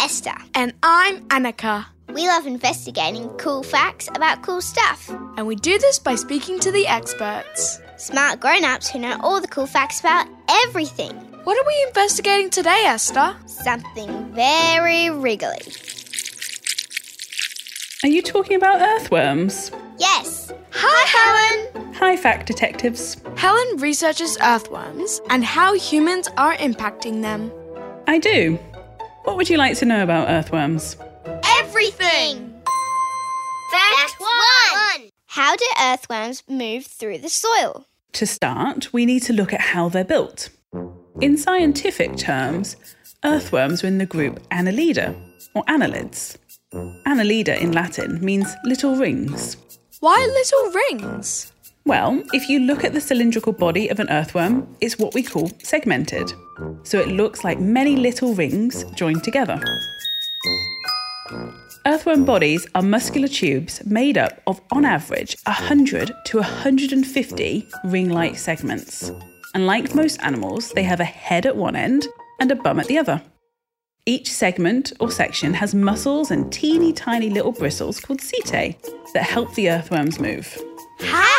Esther. And I'm Anika. We love investigating cool facts about cool stuff. And we do this by speaking to the experts. Smart grown ups who know all the cool facts about everything. What are we investigating today, Esther? Something very wriggly. Are you talking about earthworms? Yes. Hi, Helen. Hi, fact detectives. Helen researches earthworms and how humans are impacting them. I do. What would you like to know about earthworms? Everything! Fact one! How do earthworms move through the soil? To start, we need to look at how they're built. In scientific terms, earthworms are in the group Annelida, or annelids. Annelida in Latin means little rings. Why little rings? Well, if you look at the cylindrical body of an earthworm, it's what we call segmented. So it looks like many little rings joined together. Earthworm bodies are muscular tubes made up of, on average, 100 to 150 ring like segments. And like most animals, they have a head at one end and a bum at the other. Each segment or section has muscles and teeny tiny little bristles called setae that help the earthworms move. How?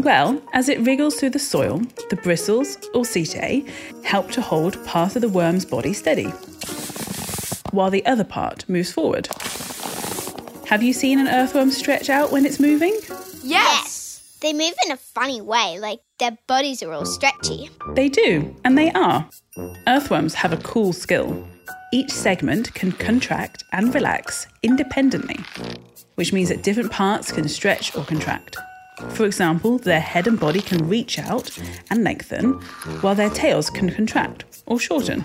Well, as it wriggles through the soil, the bristles or setae help to hold part of the worm's body steady, while the other part moves forward. Have you seen an earthworm stretch out when it's moving? Yes. They move in a funny way, like their bodies are all stretchy. They do, and they are. Earthworms have a cool skill. Each segment can contract and relax independently, which means that different parts can stretch or contract. For example, their head and body can reach out and lengthen, while their tails can contract or shorten.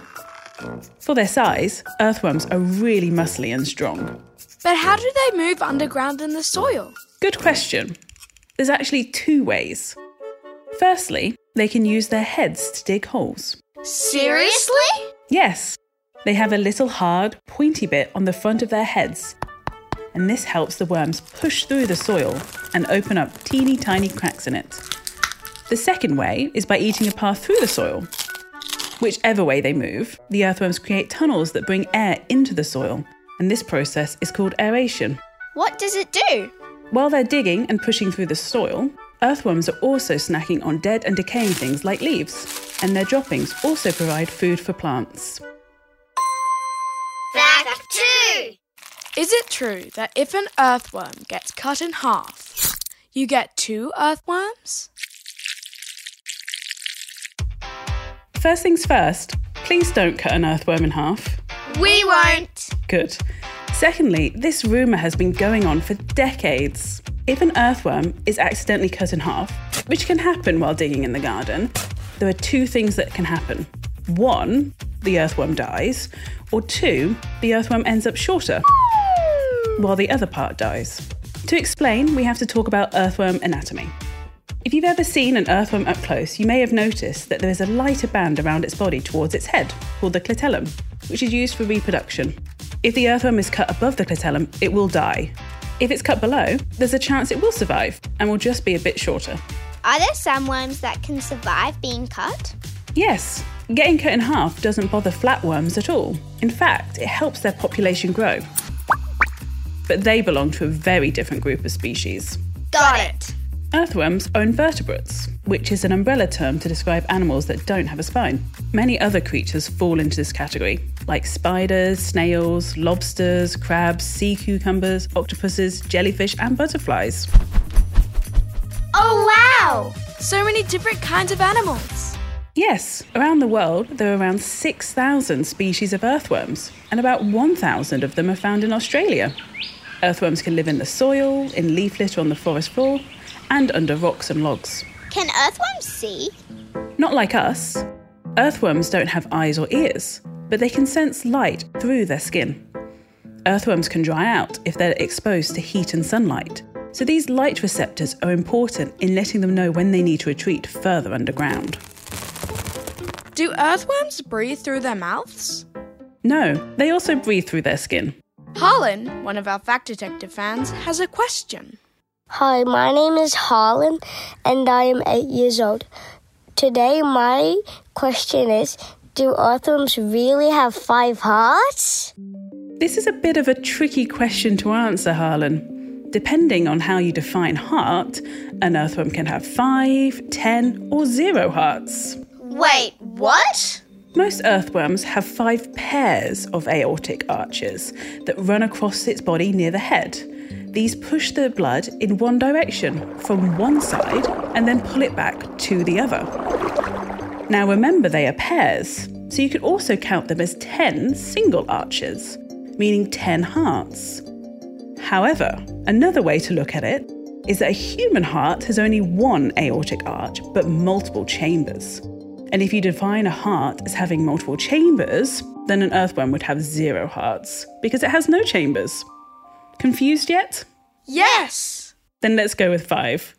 For their size, earthworms are really muscly and strong. But how do they move underground in the soil? Good question. There's actually two ways. Firstly, they can use their heads to dig holes. Seriously? Yes, they have a little hard, pointy bit on the front of their heads, and this helps the worms push through the soil and open up teeny tiny cracks in it. The second way is by eating a path through the soil. Whichever way they move, the earthworms create tunnels that bring air into the soil, and this process is called aeration. What does it do? While they're digging and pushing through the soil, earthworms are also snacking on dead and decaying things like leaves, and their droppings also provide food for plants. Is it true that if an earthworm gets cut in half, you get two earthworms? First things first, please don't cut an earthworm in half. We won't! Good. Secondly, this rumour has been going on for decades. If an earthworm is accidentally cut in half, which can happen while digging in the garden, there are two things that can happen. One, the earthworm dies, or two, the earthworm ends up shorter, while the other part dies. To explain, we have to talk about earthworm anatomy. If you've ever seen an earthworm up close, you may have noticed that there is a lighter band around its body towards its head, called the clitellum, which is used for reproduction. If the earthworm is cut above the clitellum, it will die. If it's cut below, there's a chance it will survive and will just be a bit shorter. Are there some worms that can survive being cut? Yes, getting cut in half doesn't bother flatworms at all. In fact, it helps their population grow. But they belong to a very different group of species. Got it! Earthworms are invertebrates, which is an umbrella term to describe animals that don't have a spine. Many other creatures fall into this category, like spiders, snails, lobsters, crabs, sea cucumbers, octopuses, jellyfish, and butterflies. Oh wow! So many different kinds of animals. Yes, around the world, there are around 6,000 species of earthworms, and about 1,000 of them are found in Australia. Earthworms can live in the soil, in leaf litter on the forest floor, and under rocks and logs. Can earthworms see? Not like us. Earthworms don't have eyes or ears, but they can sense light through their skin. Earthworms can dry out if they're exposed to heat and sunlight, so these light receptors are important in letting them know when they need to retreat further underground. Do earthworms breathe through their mouths? No, they also breathe through their skin. Harlan, one of our Fact Detective fans, has a question. Hi, my name is Harlan and I am eight years old. Today, my question is Do earthworms really have five hearts? This is a bit of a tricky question to answer, Harlan. Depending on how you define heart, an earthworm can have five, ten, or zero hearts. Wait, what? Most earthworms have five pairs of aortic arches that run across its body near the head. These push the blood in one direction from one side and then pull it back to the other. Now remember, they are pairs, so you could also count them as 10 single arches, meaning 10 hearts. However, another way to look at it is that a human heart has only one aortic arch but multiple chambers. And if you define a heart as having multiple chambers, then an earthworm would have zero hearts because it has no chambers. Confused yet? Yes! Then let's go with five.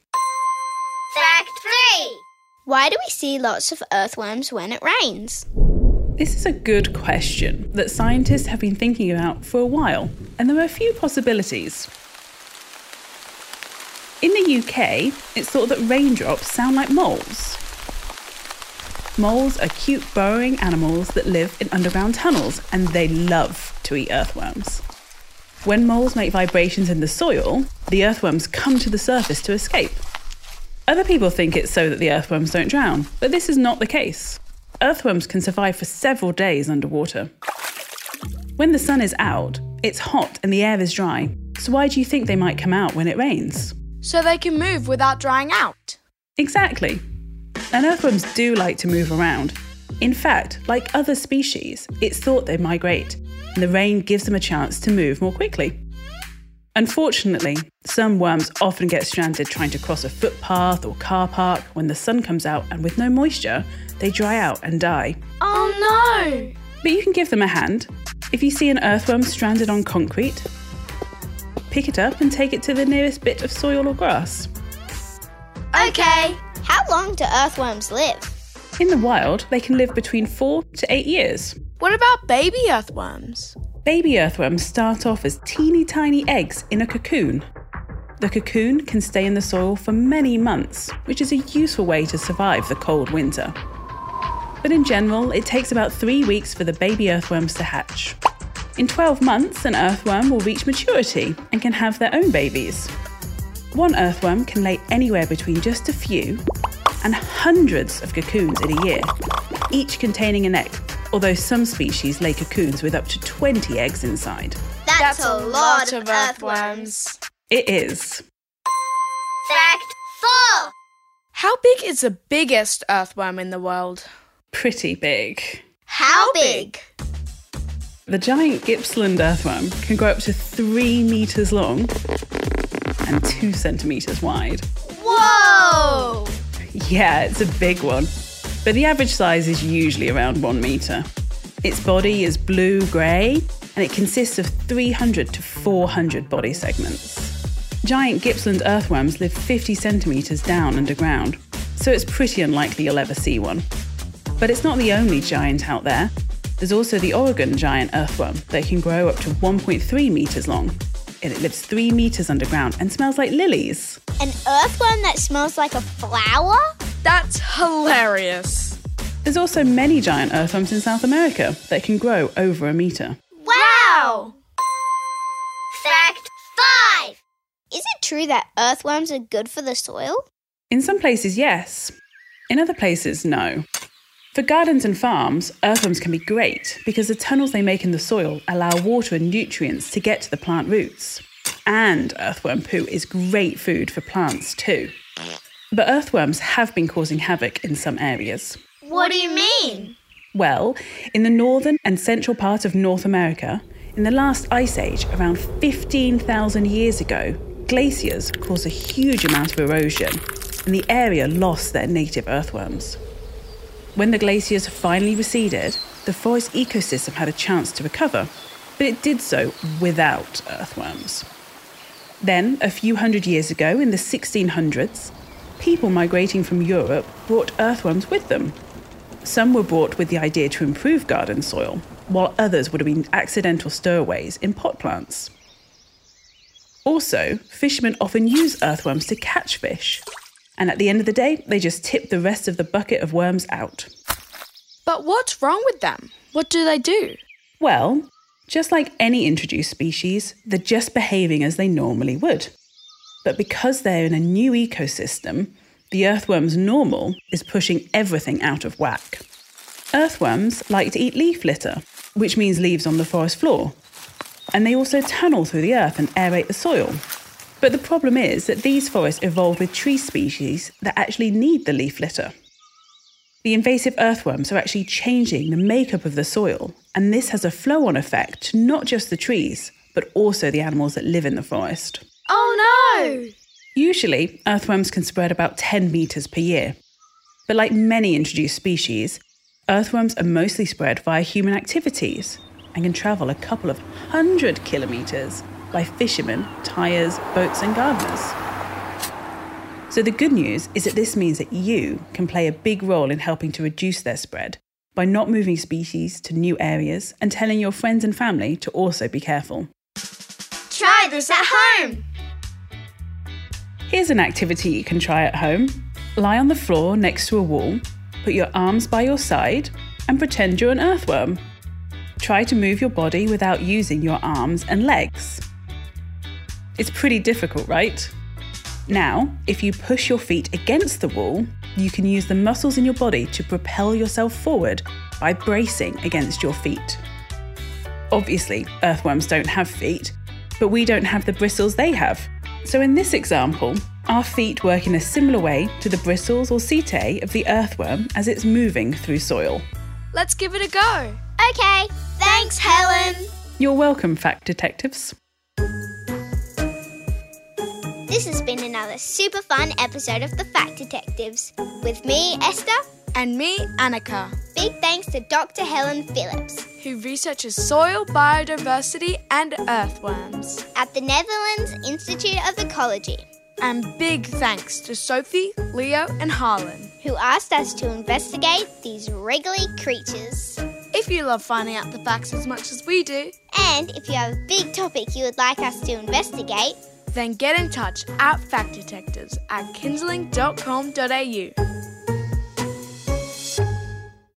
Fact three. Why do we see lots of earthworms when it rains? This is a good question that scientists have been thinking about for a while, and there are a few possibilities. In the UK, it's thought that raindrops sound like moles. Moles are cute burrowing animals that live in underground tunnels and they love to eat earthworms. When moles make vibrations in the soil, the earthworms come to the surface to escape. Other people think it's so that the earthworms don't drown, but this is not the case. Earthworms can survive for several days underwater. When the sun is out, it's hot and the air is dry, so why do you think they might come out when it rains? So they can move without drying out. Exactly. And earthworms do like to move around. In fact, like other species, it's thought they migrate, and the rain gives them a chance to move more quickly. Unfortunately, some worms often get stranded trying to cross a footpath or car park when the sun comes out, and with no moisture, they dry out and die. Oh no! But you can give them a hand. If you see an earthworm stranded on concrete, pick it up and take it to the nearest bit of soil or grass. Okay. How long do earthworms live? In the wild, they can live between four to eight years. What about baby earthworms? Baby earthworms start off as teeny tiny eggs in a cocoon. The cocoon can stay in the soil for many months, which is a useful way to survive the cold winter. But in general, it takes about three weeks for the baby earthworms to hatch. In 12 months, an earthworm will reach maturity and can have their own babies. One earthworm can lay anywhere between just a few and hundreds of cocoons in a year, each containing an egg, although some species lay cocoons with up to 20 eggs inside. That's, a lot of earthworms. It is. Fact four. How big is the biggest earthworm in the world? pretty big. How big? The giant Gippsland earthworm can grow up to three metres long and two centimetres wide. Whoa! Yeah, it's a big one. But the average size is usually around one metre. Its body is blue grey and it consists of 300 to 400 body segments. Giant Gippsland earthworms live 50 centimetres down underground, so it's pretty unlikely you'll ever see one. But it's not the only giant out there. There's also the Oregon giant earthworm that can grow up to 1.3 metres long. And it lives 3 metres underground and smells like lilies. An earthworm that smells like a flower? That's hilarious. There's also many giant earthworms in South America that can grow over a metre. Wow! Fact five. Is it true that earthworms are good for the soil? In some places, yes. In other places, no. For gardens and farms, earthworms can be great because the tunnels they make in the soil allow water and nutrients to get to the plant roots. And earthworm poo is great food for plants too. But earthworms have been causing havoc in some areas. What do you mean? Well, in the northern and central part of North America, in the last ice age, around 15,000 years ago, glaciers caused a huge amount of erosion, and the area lost their native earthworms. When the glaciers finally receded, the forest ecosystem had a chance to recover, but it did so without earthworms. Then, a few hundred years ago, in the 1600s, people migrating from Europe brought earthworms with them. Some were brought with the idea to improve garden soil, while others would have been accidental stowaways in pot plants. Also, fishermen often use earthworms to catch fish, and at the end of the day, they just tip the rest of the bucket of worms out. But what's wrong with them? What do they do? Well, Just like any introduced species, they're just behaving as they normally would. But because they're in a new ecosystem, the earthworm's normal is pushing everything out of whack. Earthworms like to eat leaf litter, which means leaves on the forest floor. And they also tunnel through the earth and aerate the soil. But the problem is that these forests evolved with tree species that actually need the leaf litter. The invasive earthworms are actually changing the makeup of the soil, and this has a flow on effect to not just the trees, but also the animals that live in the forest. Oh no! Usually, earthworms can spread about 10 metres per year. But like many introduced species, earthworms are mostly spread via human activities and can travel a couple of hundred kilometres by fishermen, tyres, boats, and gardeners. So the good news is that this means that you can play a big role in helping to reduce their spread by not moving species to new areas and telling your friends and family to also be careful. Try this at home. Here's an activity you can try at home. Lie on the floor next to a wall, put your arms by your side, and pretend you're an earthworm. Try to move your body without using your arms and legs. It's pretty difficult, right? Now, if you push your feet against the wall, you can use the muscles in your body to propel yourself forward by bracing against your feet. Obviously, earthworms don't have feet, but we don't have the bristles they have. So, in this example, our feet work in a similar way to the bristles or setae of the earthworm as it's moving through soil. Let's give it a go. Okay, thanks, Helen. You're welcome, fact detectives. This has been another super fun episode of The Fact Detectives. With me, Esther. And me, Anika, Big thanks to Dr. Helen Phillips who researches soil, biodiversity, and earthworms. at the Netherlands Institute of Ecology, And big thanks to Sophie, Leo, and Harlan. who asked us to investigate these wriggly creatures. If you love finding out the facts as much as we do, And if you have a big topic you would like us to investigate, then get in touch at Fact Detectives at kinderling.com.au.